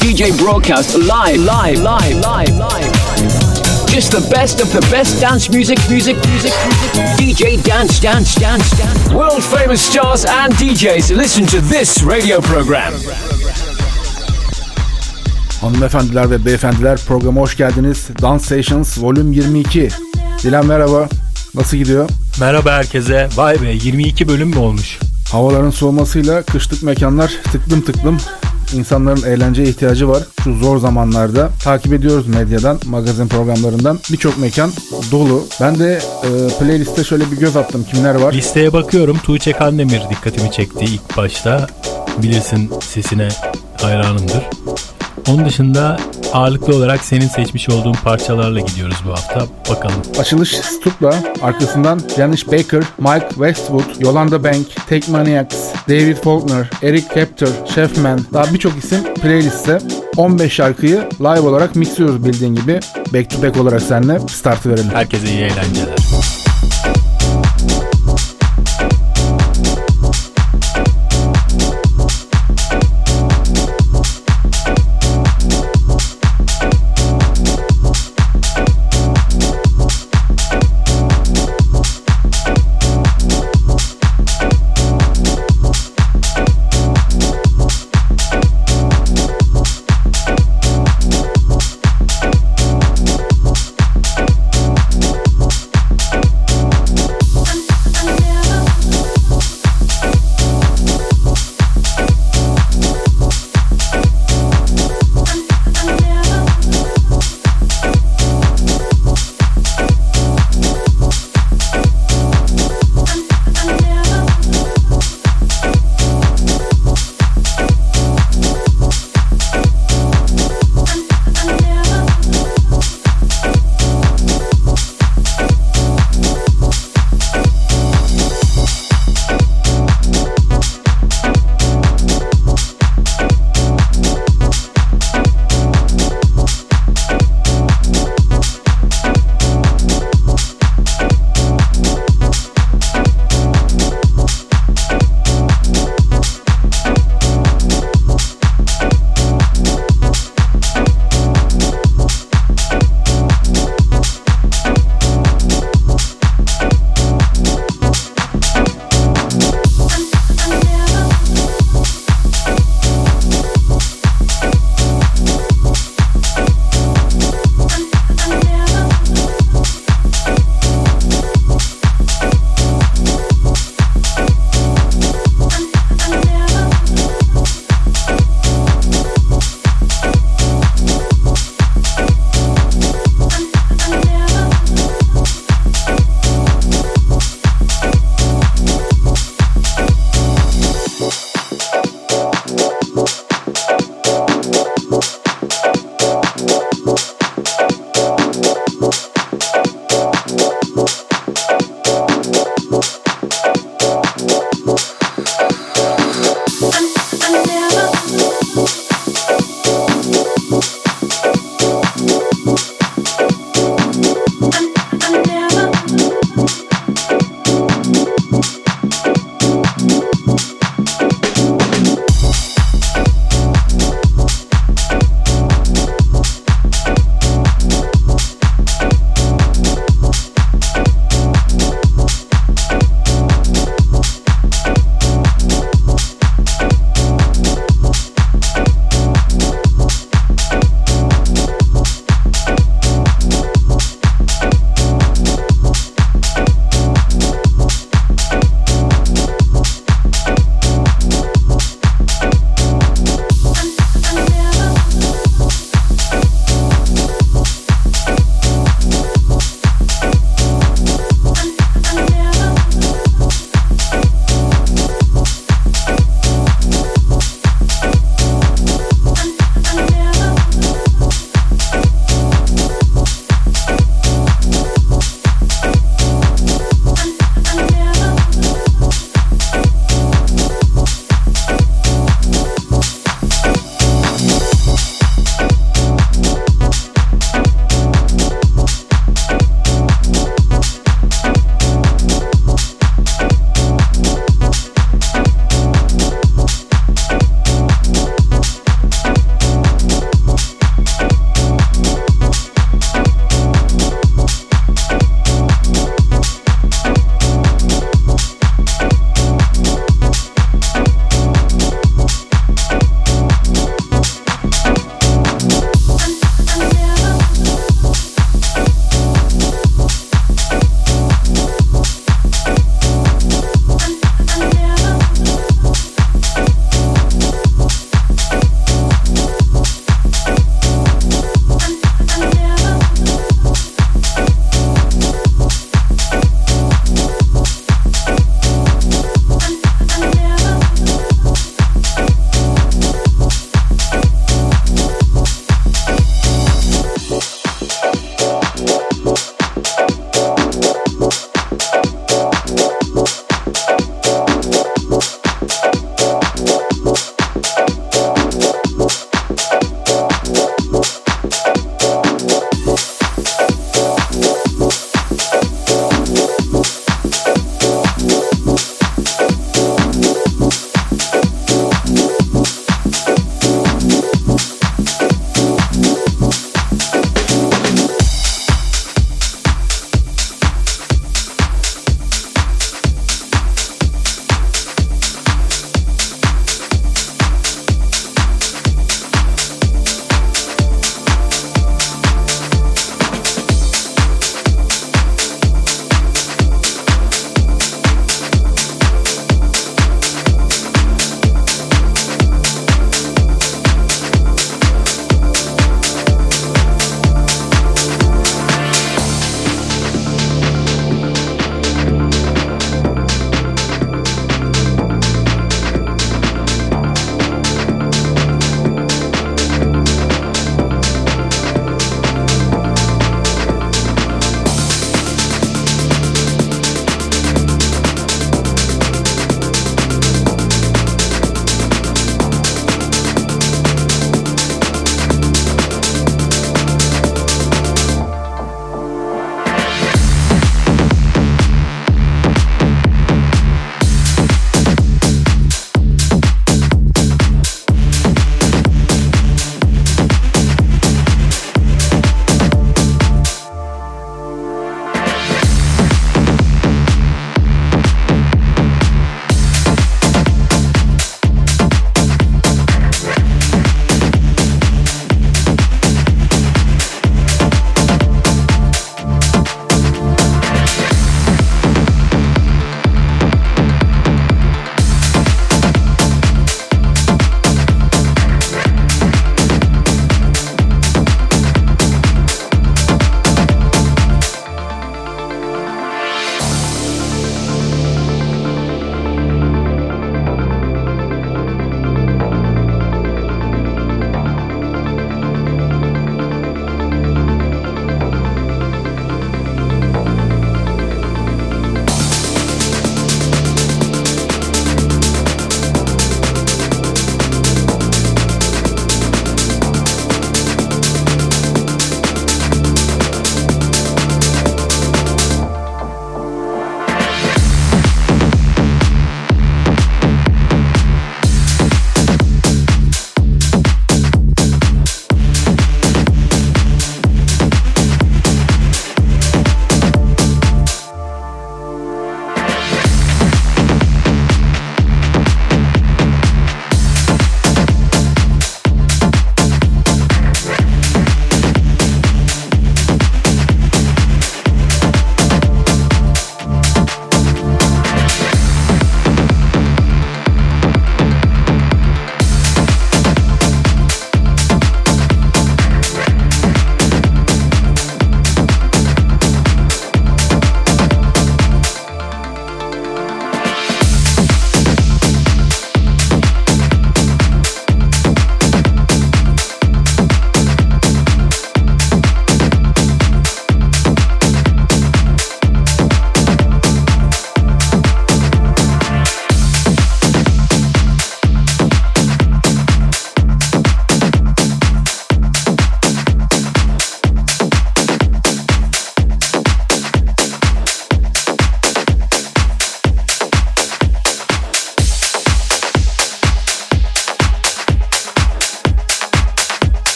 DJ broadcast live, live, live, live, live. Just the best of the best dance music, music, music, music. DJ Dance, Dance, Dance, Dance. World famous stars and DJs listen to this radio program. Hanımefendiler ve beyefendiler programa hoş geldiniz. Dance Sessions Volume 22. Dilan merhaba. Nasıl gidiyor? Merhaba herkese. Vay be 22 bölüm mü olmuş? Havaların soğumasıyla kışlık mekanlar tıklım tıklım. İnsanların eğlenceye ihtiyacı var. Şu zor zamanlarda takip ediyoruz medyadan, magazin programlarından. Birçok mekan dolu. Ben de e, playliste şöyle bir göz attım. Kimler var? Listeye bakıyorum. Tuğçe Kandemir dikkatimi çekti ilk başta. Bilirsin sesine hayranımdır. Onun dışında ağırlıklı olarak senin seçmiş olduğun parçalarla gidiyoruz bu hafta. Bakalım. Açılış Stut'la arkasından Janice Baker, Mike Westwood, Yolanda Bank, Take Maniacs, David Faulkner, Eric Captor, Chefman daha birçok isim playlistte 15 şarkıyı live olarak mixliyoruz bildiğin gibi. Back to back olarak seninle startı verelim. Herkese iyi eğlenceler.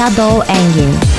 Shadow Engin.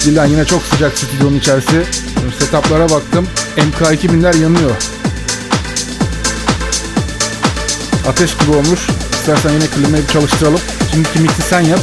Evet Dilan yine çok sıcak stüdyonun içerisi. Setuplara baktım. MK2000'ler yanıyor. Ateş gibi olmuş. İstersen yine klimayı bir çalıştıralım. Şimdiki mixi sen yap.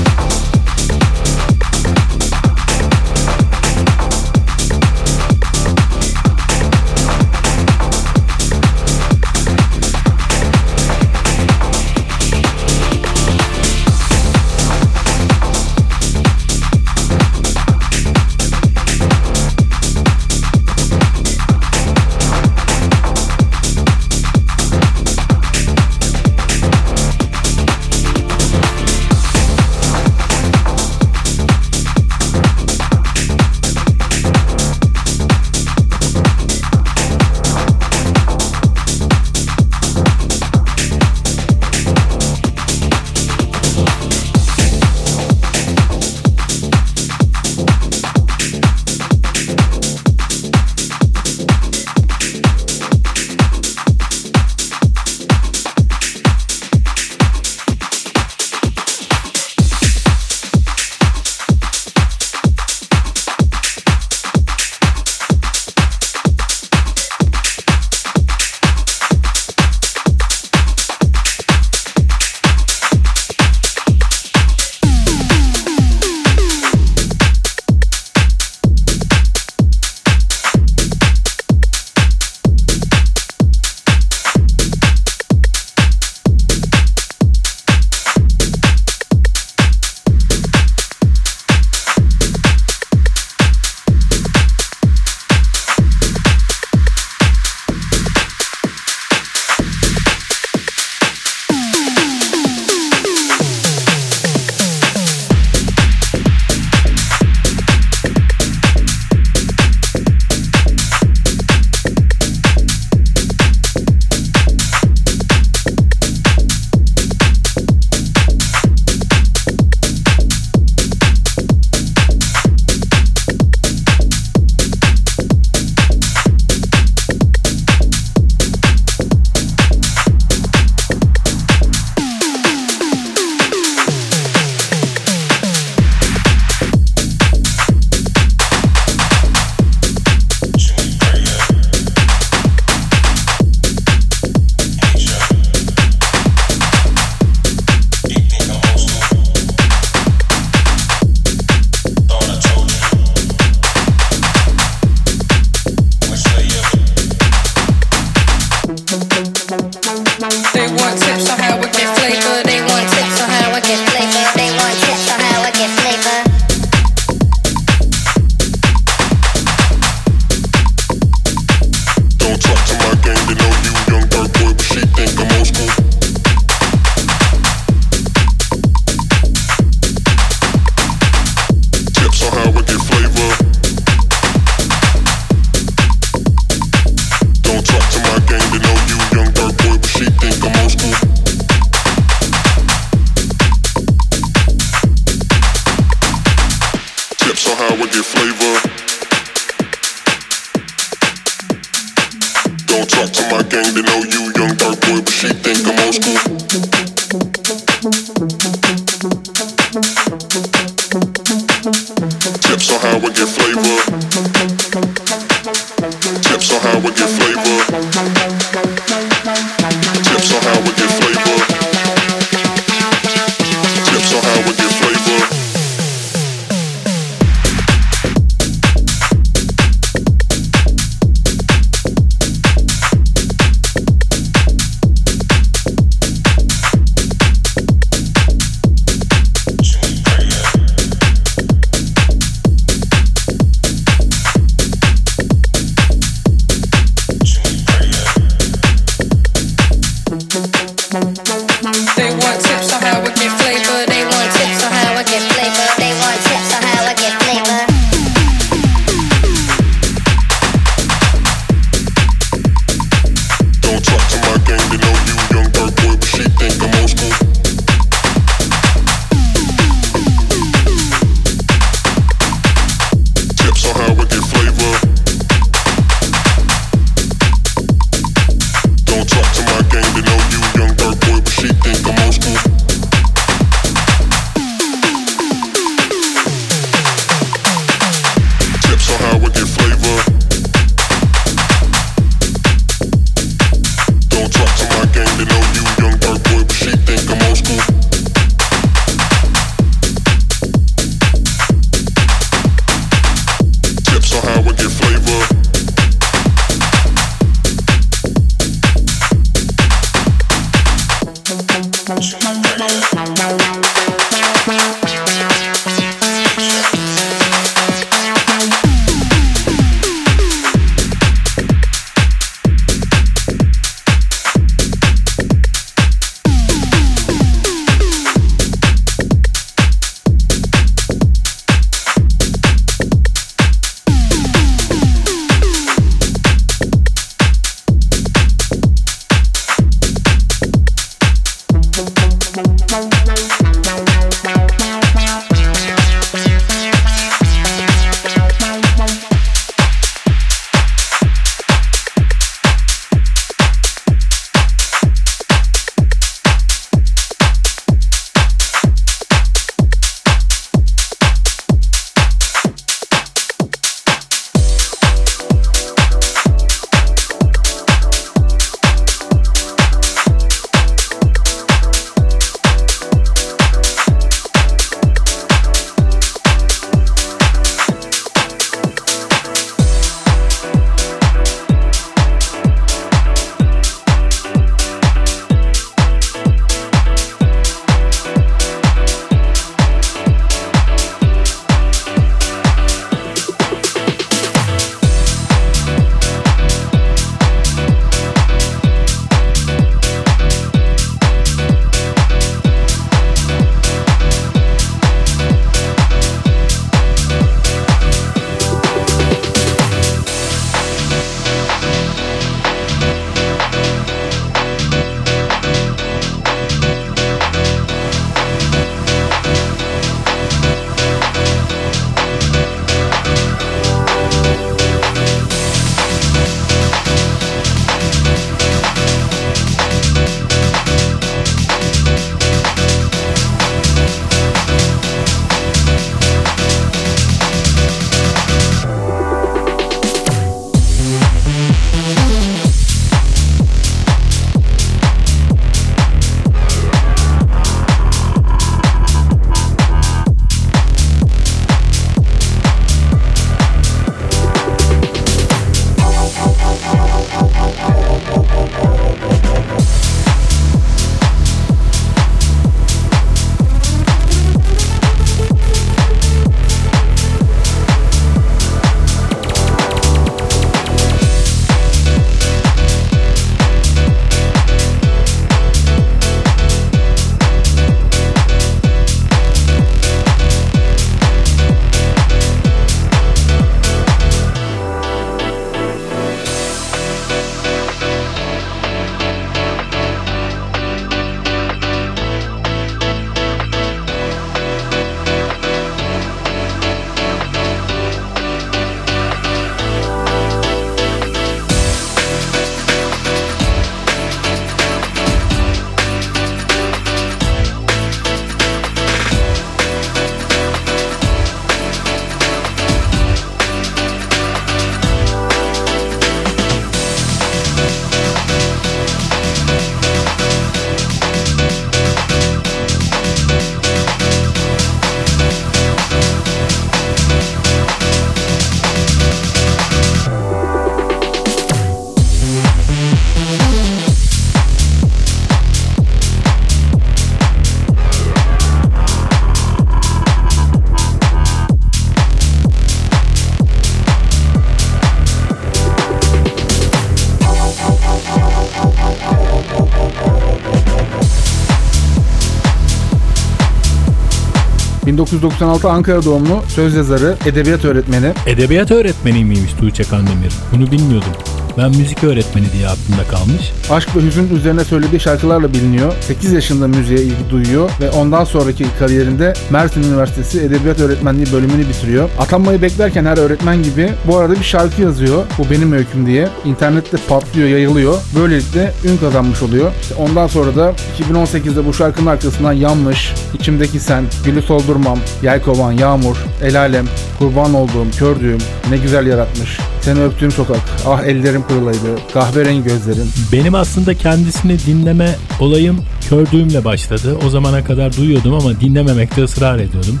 1996 Ankara doğumlu söz yazarı, edebiyat öğretmeni. Edebiyat öğretmeni miymiş Tuğçe Kandemir? Bunu bilmiyordum. Ben müzik öğretmeni diye aklımda kalmış. Aşk ve hüzün üzerine söylediği şarkılarla biliniyor. 8 yaşında müziğe ilgi duyuyor ve ondan sonraki kariyerinde Mersin Üniversitesi Edebiyat Öğretmenliği bölümünü bitiriyor. Atanmayı beklerken her öğretmen gibi bu arada bir şarkı yazıyor. Bu benim öyküm diye. İnternette patlıyor, yayılıyor. Böylelikle ün kazanmış oluyor. İşte ondan sonra da 2018'de bu şarkının arkasından Yanlış, İçimdeki Sen, Gülü Soldurmam, Yelkovan, Yağmur, El Alem, Kurban Olduğum, Kördüğüm, Ne Güzel Yaratmış, Seni Öptüğüm Sokak, Ah Ellerim Kırılaydı, Kahverengi Gözlerin, Benim aslında kendisini dinleme olayım kördüğümle başladı. O zamana kadar duyuyordum ama dinlememekte ısrar ediyordum.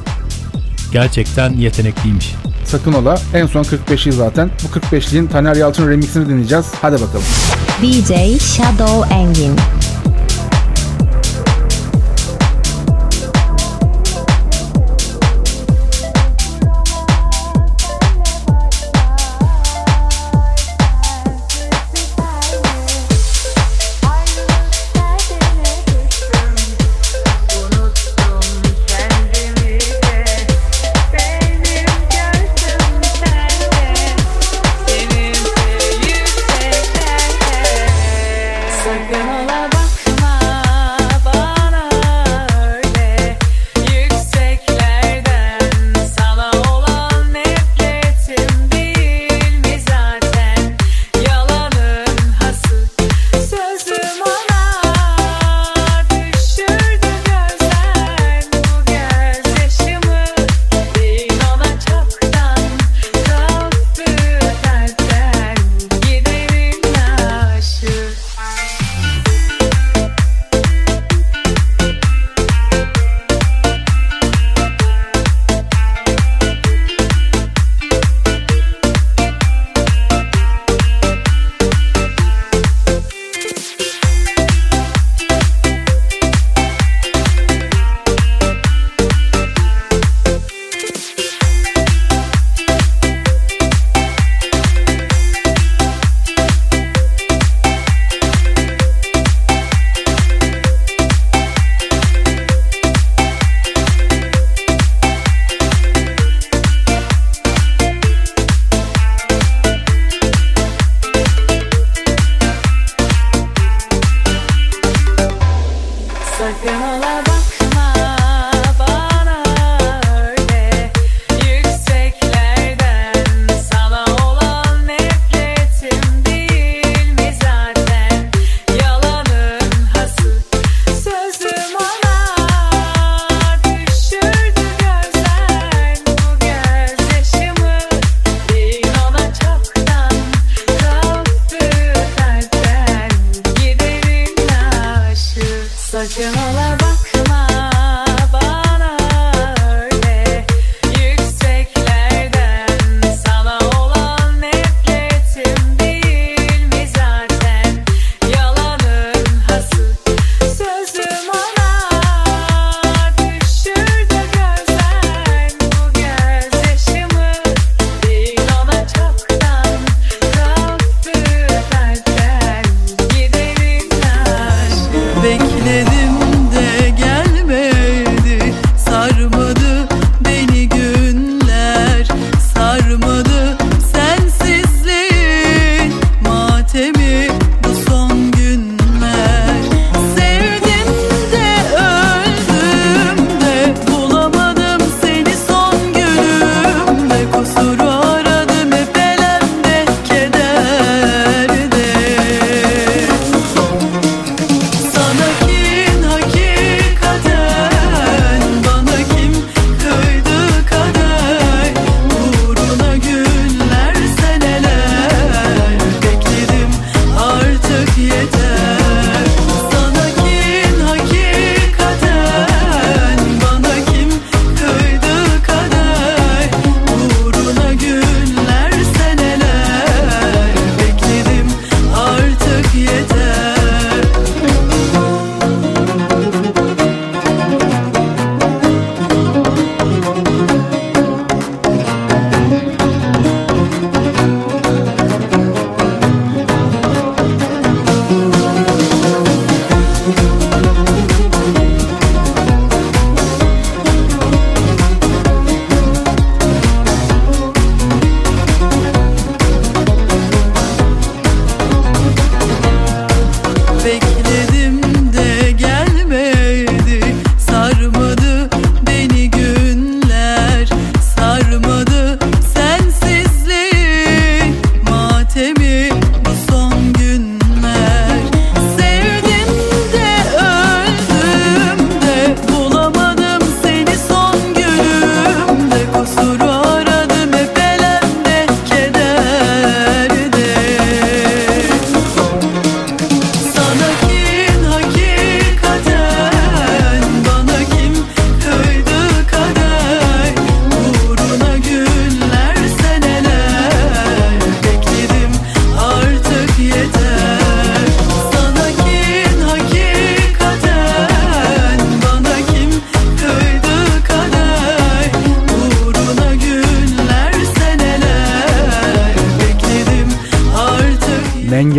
Gerçekten yetenekliymiş. Sakın ola. En son 45'i zaten. Bu 45'liğin Taner Yalçın remixini dinleyeceğiz. Hadi bakalım. DJ Shadow Engin.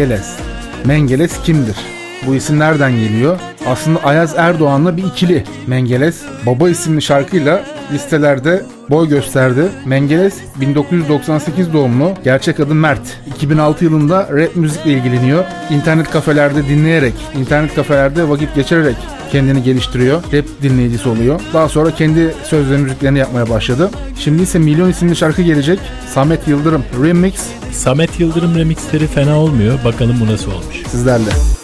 Mengeles. Mengeles kimdir? Bu isim nereden geliyor? Aslında Ayaz Erdoğan'la bir ikili Mengeles Baba isimli şarkıyla listelerde boy gösterdi. Mengeles 1998 doğumlu, gerçek adı Mert. 2006 yılında rap müzikle ilgileniyor. İnternet kafelerde dinleyerek, internet kafelerde vakit geçirerek kendini geliştiriyor. Rap dinleyicisi oluyor. Daha sonra kendi sözlerini müziklerini yapmaya başladı. Şimdi ise Milyon isimli şarkı gelecek. Samet Yıldırım Remix. Samet Yıldırım remixleri fena olmuyor. Bakalım bu nasıl olmuş. Sizlerle.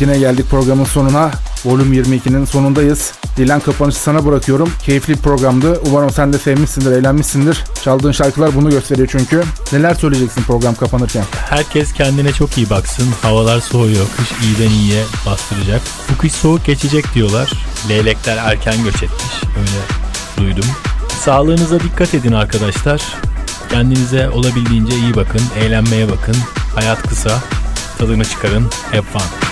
Yine geldik programın sonuna. Volüm 22'nin sonundayız. Dilan kapanışı sana bırakıyorum. Keyifli bir programdı. Umarım sen de sevmişsindir, eğlenmişsindir. Çaldığın şarkılar bunu gösteriyor çünkü. Neler söyleyeceksin program kapanırken? Herkes kendine çok iyi baksın. Havalar soğuyor. Kış iyiden iyiye bastıracak. Bu kış soğuk geçecek diyorlar. Leylekler erken göç etmiş. Öyle duydum. Sağlığınıza dikkat edin arkadaşlar. Kendinize olabildiğince iyi bakın. Eğlenmeye bakın. Hayat kısa. Tadını çıkarın. Have fun.